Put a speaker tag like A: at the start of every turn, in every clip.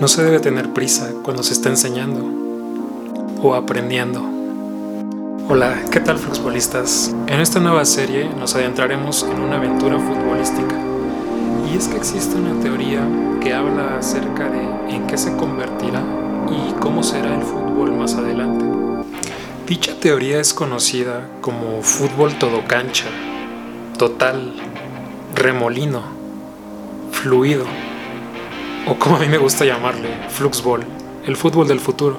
A: No se debe tener prisa cuando se está enseñando o aprendiendo. Hola, ¿qué tal futbolistas? En esta nueva serie nos adentraremos en una aventura futbolística. Y es que existe una teoría que habla acerca de en qué se convertirá y cómo será el fútbol más adelante. Dicha teoría es conocida como fútbol todo cancha, total, remolino, fluido o como a mí me gusta llamarle, Fluxball, el fútbol del futuro.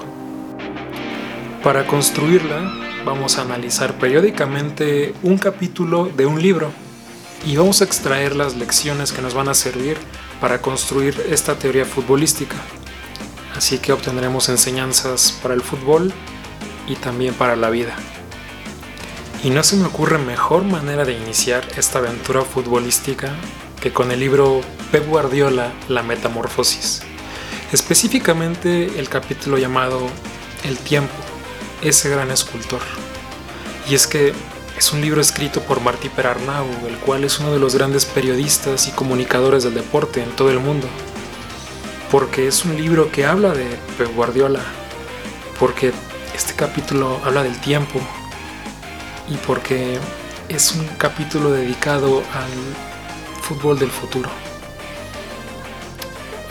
A: Para construirla, vamos a analizar periódicamente un capítulo de un libro y vamos a extraer las lecciones que nos van a servir para construir esta teoría futbolística. Así que obtendremos enseñanzas para el fútbol y también para la vida. Y no se me ocurre mejor manera de iniciar esta aventura futbolística que con el libro Pep Guardiola, La Metamorfosis. Específicamente el capítulo llamado El tiempo, ese gran escultor. Y es que es un libro escrito por Martí Perarnau, el cual es uno de los grandes periodistas y comunicadores del deporte en todo el mundo. Porque es un libro que habla de Pep Guardiola, porque este capítulo habla del tiempo y porque es un capítulo dedicado al fútbol del futuro.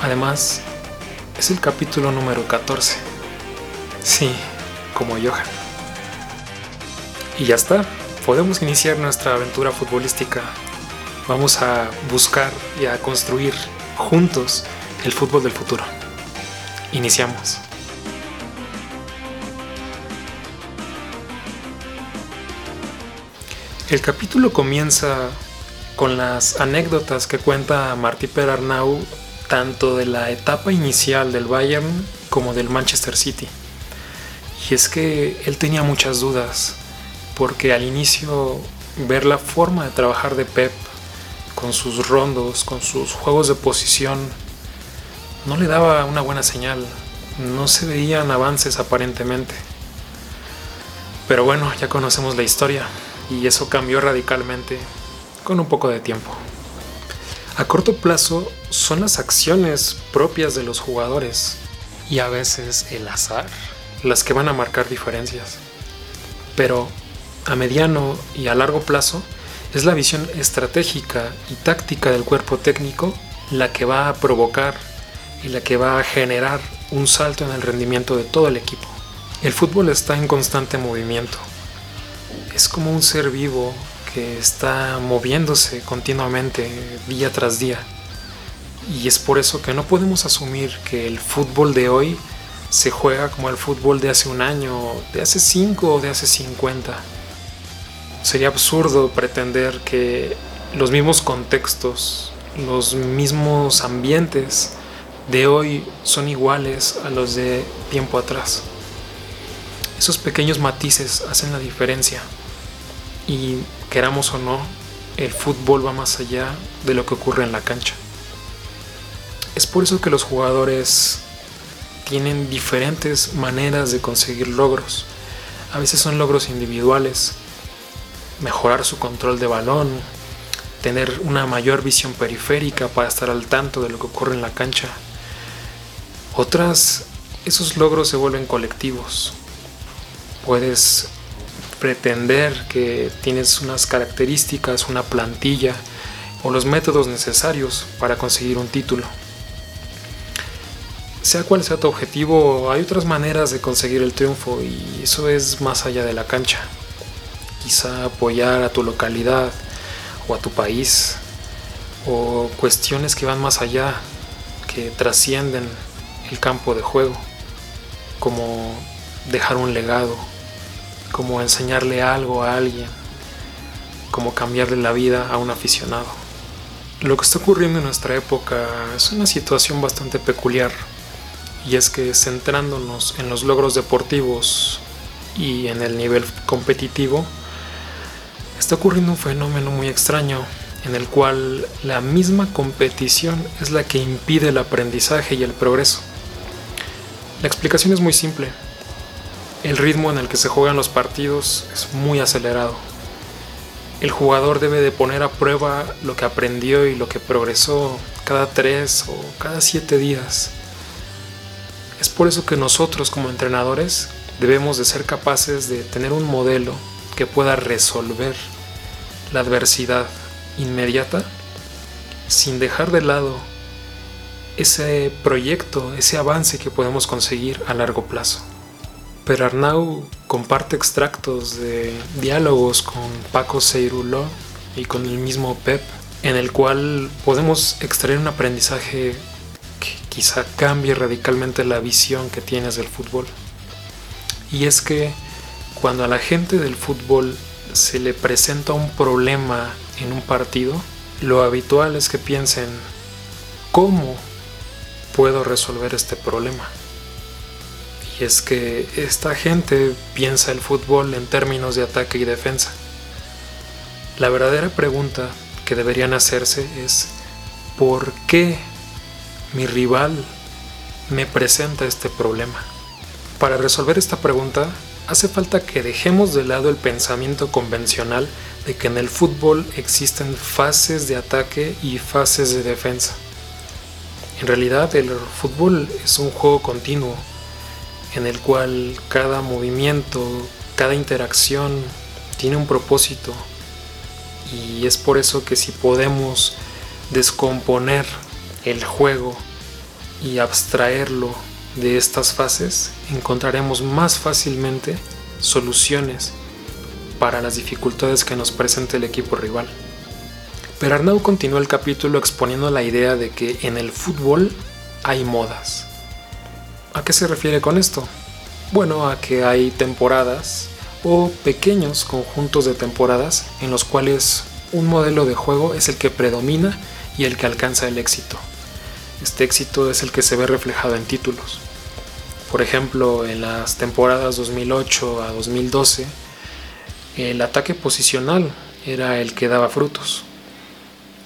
A: Además, es el capítulo número 14. Sí, como Johan. Y ya está, podemos iniciar nuestra aventura futbolística. Vamos a buscar y a construir juntos el fútbol del futuro. Iniciamos. El capítulo comienza con las anécdotas que cuenta Martí Perarnau tanto de la etapa inicial del Bayern como del Manchester City. Y es que él tenía muchas dudas, porque al inicio ver la forma de trabajar de Pep, con sus rondos, con sus juegos de posición, no le daba una buena señal, no se veían avances aparentemente. Pero bueno, ya conocemos la historia y eso cambió radicalmente con un poco de tiempo. A corto plazo son las acciones propias de los jugadores y a veces el azar las que van a marcar diferencias. Pero a mediano y a largo plazo es la visión estratégica y táctica del cuerpo técnico la que va a provocar y la que va a generar un salto en el rendimiento de todo el equipo. El fútbol está en constante movimiento. Es como un ser vivo que está moviéndose continuamente día tras día. Y es por eso que no podemos asumir que el fútbol de hoy se juega como el fútbol de hace un año, de hace cinco o de hace 50. Sería absurdo pretender que los mismos contextos, los mismos ambientes de hoy son iguales a los de tiempo atrás. Esos pequeños matices hacen la diferencia. Y queramos o no, el fútbol va más allá de lo que ocurre en la cancha. Es por eso que los jugadores tienen diferentes maneras de conseguir logros. A veces son logros individuales, mejorar su control de balón, tener una mayor visión periférica para estar al tanto de lo que ocurre en la cancha. Otras, esos logros se vuelven colectivos. Puedes pretender que tienes unas características, una plantilla o los métodos necesarios para conseguir un título. Sea cual sea tu objetivo, hay otras maneras de conseguir el triunfo y eso es más allá de la cancha. Quizá apoyar a tu localidad o a tu país o cuestiones que van más allá, que trascienden el campo de juego, como dejar un legado como enseñarle algo a alguien, como cambiarle la vida a un aficionado. Lo que está ocurriendo en nuestra época es una situación bastante peculiar, y es que centrándonos en los logros deportivos y en el nivel competitivo, está ocurriendo un fenómeno muy extraño en el cual la misma competición es la que impide el aprendizaje y el progreso. La explicación es muy simple el ritmo en el que se juegan los partidos es muy acelerado. El jugador debe de poner a prueba lo que aprendió y lo que progresó cada tres o cada siete días. por eso que nosotros como entrenadores debemos de ser capaces de tener un modelo que pueda resolver la adversidad inmediata sin dejar de lado ese proyecto, ese avance que podemos conseguir a largo plazo. Pero Arnau comparte extractos de diálogos con Paco Ceiruló y con el mismo Pep, en el cual podemos extraer un aprendizaje que quizá cambie radicalmente la visión que tienes del fútbol. Y es que cuando a la gente del fútbol se le presenta un problema en un partido, lo habitual es que piensen, ¿cómo puedo resolver este problema? Es que esta gente piensa el fútbol en términos de ataque y defensa. La verdadera pregunta que deberían hacerse es, ¿por qué mi rival me presenta este problema? Para resolver esta pregunta, hace falta que dejemos de lado el pensamiento convencional de que en el fútbol existen fases de ataque y fases de defensa. En realidad el fútbol es un juego continuo en el cual cada movimiento, cada interacción tiene un propósito y es por eso que si podemos descomponer el juego y abstraerlo de estas fases, encontraremos más fácilmente soluciones para las dificultades que nos presenta el equipo rival. Pero Arnau continúa el capítulo exponiendo la idea de que en el fútbol hay modas. ¿A qué se refiere con esto? Bueno, a que hay temporadas o pequeños conjuntos de temporadas en los cuales un modelo de juego es el que predomina y el que alcanza el éxito. Este éxito es el que se ve reflejado en títulos. Por ejemplo, en las temporadas 2008 a 2012, el ataque posicional era el que daba frutos.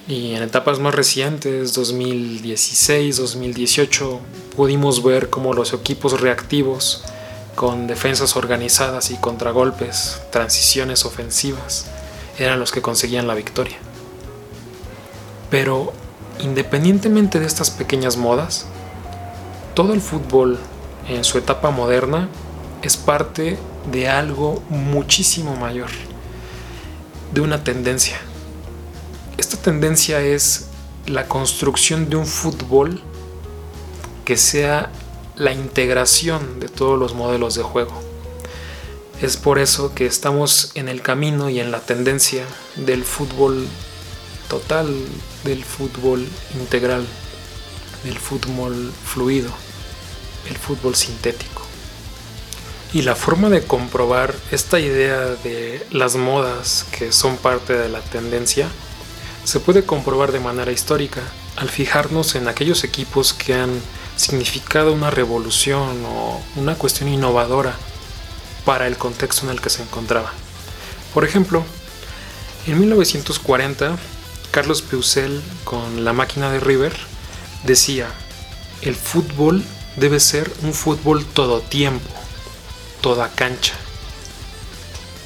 A: Y en etapas más recientes, 2016, 2018, pudimos ver cómo los equipos reactivos, con defensas organizadas y contragolpes, transiciones ofensivas, eran los que conseguían la victoria. Pero independientemente de estas pequeñas modas, todo el fútbol en su etapa moderna es parte de algo muchísimo mayor, de una tendencia. Esta tendencia es la construcción de un fútbol que sea la integración de todos los modelos de juego. Es por eso que estamos en el camino y en la tendencia del fútbol total, del fútbol integral, del fútbol fluido, el fútbol sintético. Y la forma de comprobar esta idea de las modas que son parte de la tendencia se puede comprobar de manera histórica al fijarnos en aquellos equipos que han significado una revolución o una cuestión innovadora para el contexto en el que se encontraba. Por ejemplo, en 1940, Carlos Peusel, con la máquina de River, decía, el fútbol debe ser un fútbol todo tiempo, toda cancha.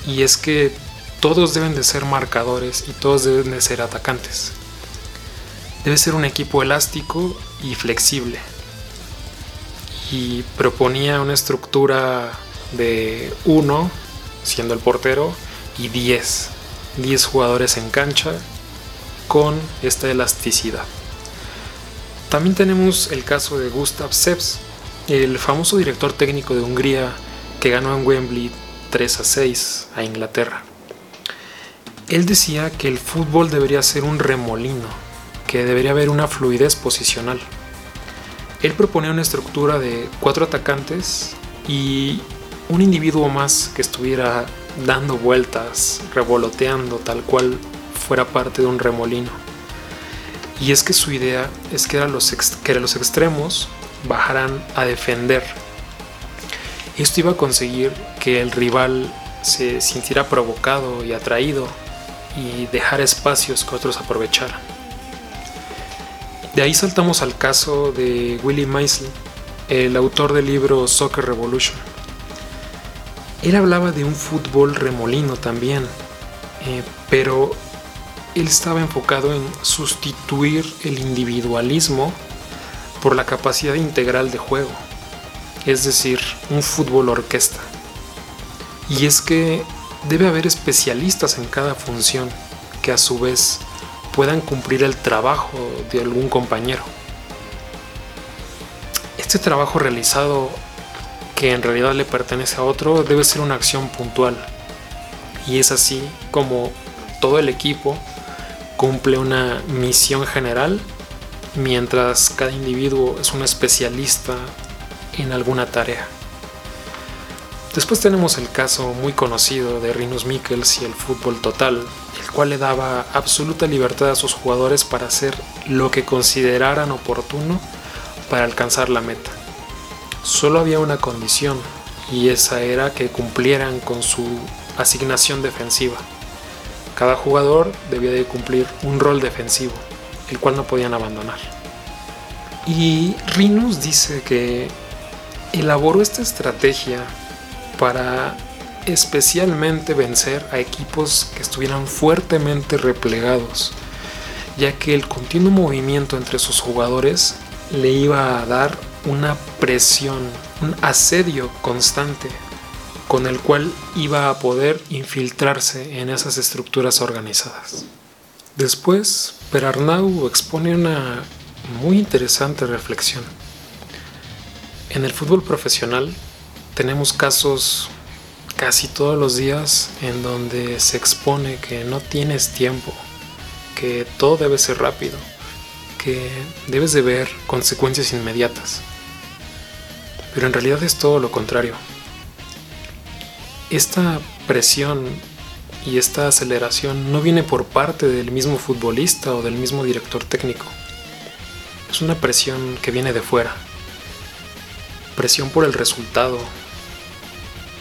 A: Y es que todos deben de ser marcadores y todos deben de ser atacantes. Debe ser un equipo elástico y flexible. Y proponía una estructura de 1, siendo el portero, y 10. 10 jugadores en cancha con esta elasticidad. También tenemos el caso de Gustav Seps, el famoso director técnico de Hungría que ganó en Wembley 3 a 6 a Inglaterra. Él decía que el fútbol debería ser un remolino, que debería haber una fluidez posicional. Él proponía una estructura de cuatro atacantes y un individuo más que estuviera dando vueltas, revoloteando tal cual fuera parte de un remolino. Y es que su idea es que, los, que los extremos bajaran a defender. Esto iba a conseguir que el rival se sintiera provocado y atraído y dejar espacios que otros aprovecharan. De ahí saltamos al caso de Willie Meisel, el autor del libro Soccer Revolution él hablaba de un fútbol remolino también, eh, pero él estaba enfocado en sustituir el individualismo por la capacidad integral de juego. es decir, un fútbol orquesta. Y es que debe haber especialistas en cada función que a su vez puedan cumplir el trabajo de algún compañero. Este trabajo realizado, que en realidad le pertenece a otro, debe ser una acción puntual. Y es así como todo el equipo cumple una misión general, mientras cada individuo es un especialista en alguna tarea. Después tenemos el caso muy conocido de Rinus Mikkels y el fútbol total, el cual le daba absoluta libertad a sus jugadores para hacer lo que consideraran oportuno para alcanzar la meta. Solo había una condición, y esa era que cumplieran con su asignación defensiva. Cada jugador debía de cumplir un rol defensivo, el cual no podían abandonar. Y Rinus dice que elaboró esta estrategia para especialmente vencer a equipos que estuvieran fuertemente replegados, ya que el continuo movimiento entre sus jugadores le iba a dar una presión, un asedio constante con el cual iba a poder infiltrarse en esas estructuras organizadas. Después, Perarnau expone una muy interesante reflexión. En el fútbol profesional tenemos casos casi todos los días en donde se expone que no tienes tiempo, que todo debe ser rápido, que debes de ver consecuencias inmediatas. Pero en realidad es todo lo contrario. Esta presión y esta aceleración no viene por parte del mismo futbolista o del mismo director técnico. Es una presión que viene de fuera, presión por el resultado,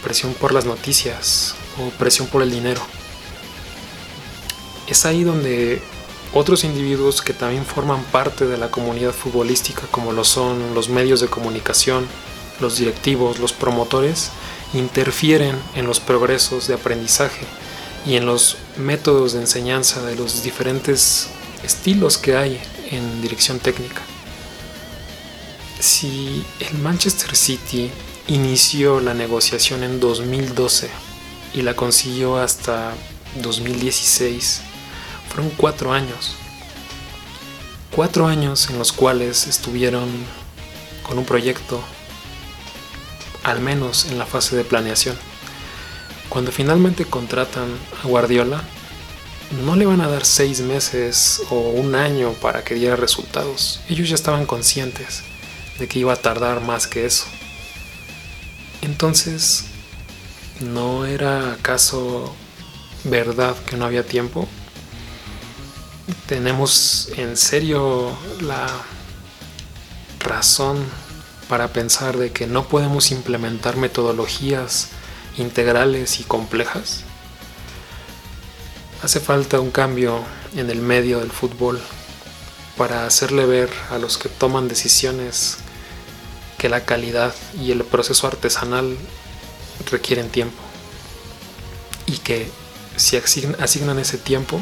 A: presión por las noticias o presión por el dinero. Es ahí donde otros individuos que también forman parte de la comunidad futbolística, como lo son los medios de comunicación, los directivos, los promotores, interfieren en los progresos de aprendizaje y en los métodos de enseñanza de los diferentes estilos que hay en dirección técnica si el Manchester City inició la negociación en 2012 y la consiguió hasta 2016, fueron cuatro años. Cuatro años en los cuales estuvieron con un proyecto, al menos en la fase de planeación. Cuando finalmente contratan a Guardiola, no le van a dar seis meses o un año para que diera resultados. Ellos ya estaban conscientes de que iba a tardar más que eso. Entonces, ¿no era acaso verdad que no había tiempo? ¿Tenemos en serio la razón para pensar de que no podemos implementar metodologías integrales y complejas? Hace falta un cambio en el medio del fútbol para hacerle ver a los que toman decisiones que la calidad y el proceso artesanal requieren tiempo y que si asignan ese tiempo,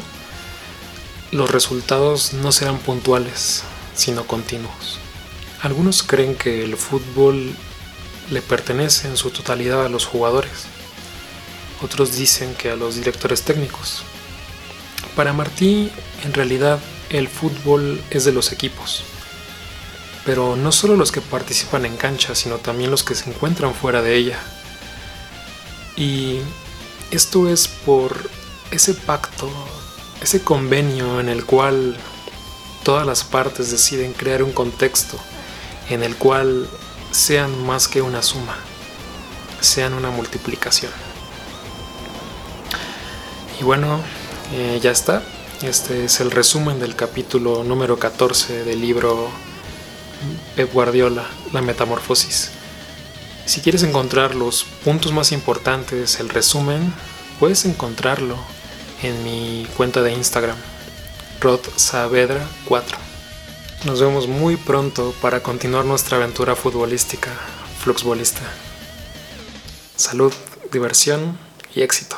A: los resultados no serán puntuales, sino continuos. Algunos creen que el fútbol le pertenece en su totalidad a los jugadores, otros dicen que a los directores técnicos. Para Martí, en realidad, el fútbol es de los equipos pero no solo los que participan en cancha, sino también los que se encuentran fuera de ella. Y esto es por ese pacto, ese convenio en el cual todas las partes deciden crear un contexto en el cual sean más que una suma, sean una multiplicación. Y bueno, eh, ya está. Este es el resumen del capítulo número 14 del libro Pep Guardiola, la metamorfosis. Si quieres encontrar los puntos más importantes, el resumen, puedes encontrarlo en mi cuenta de Instagram, Rod 4. Nos vemos muy pronto para continuar nuestra aventura futbolística, fluxbolista. Salud, diversión y éxito.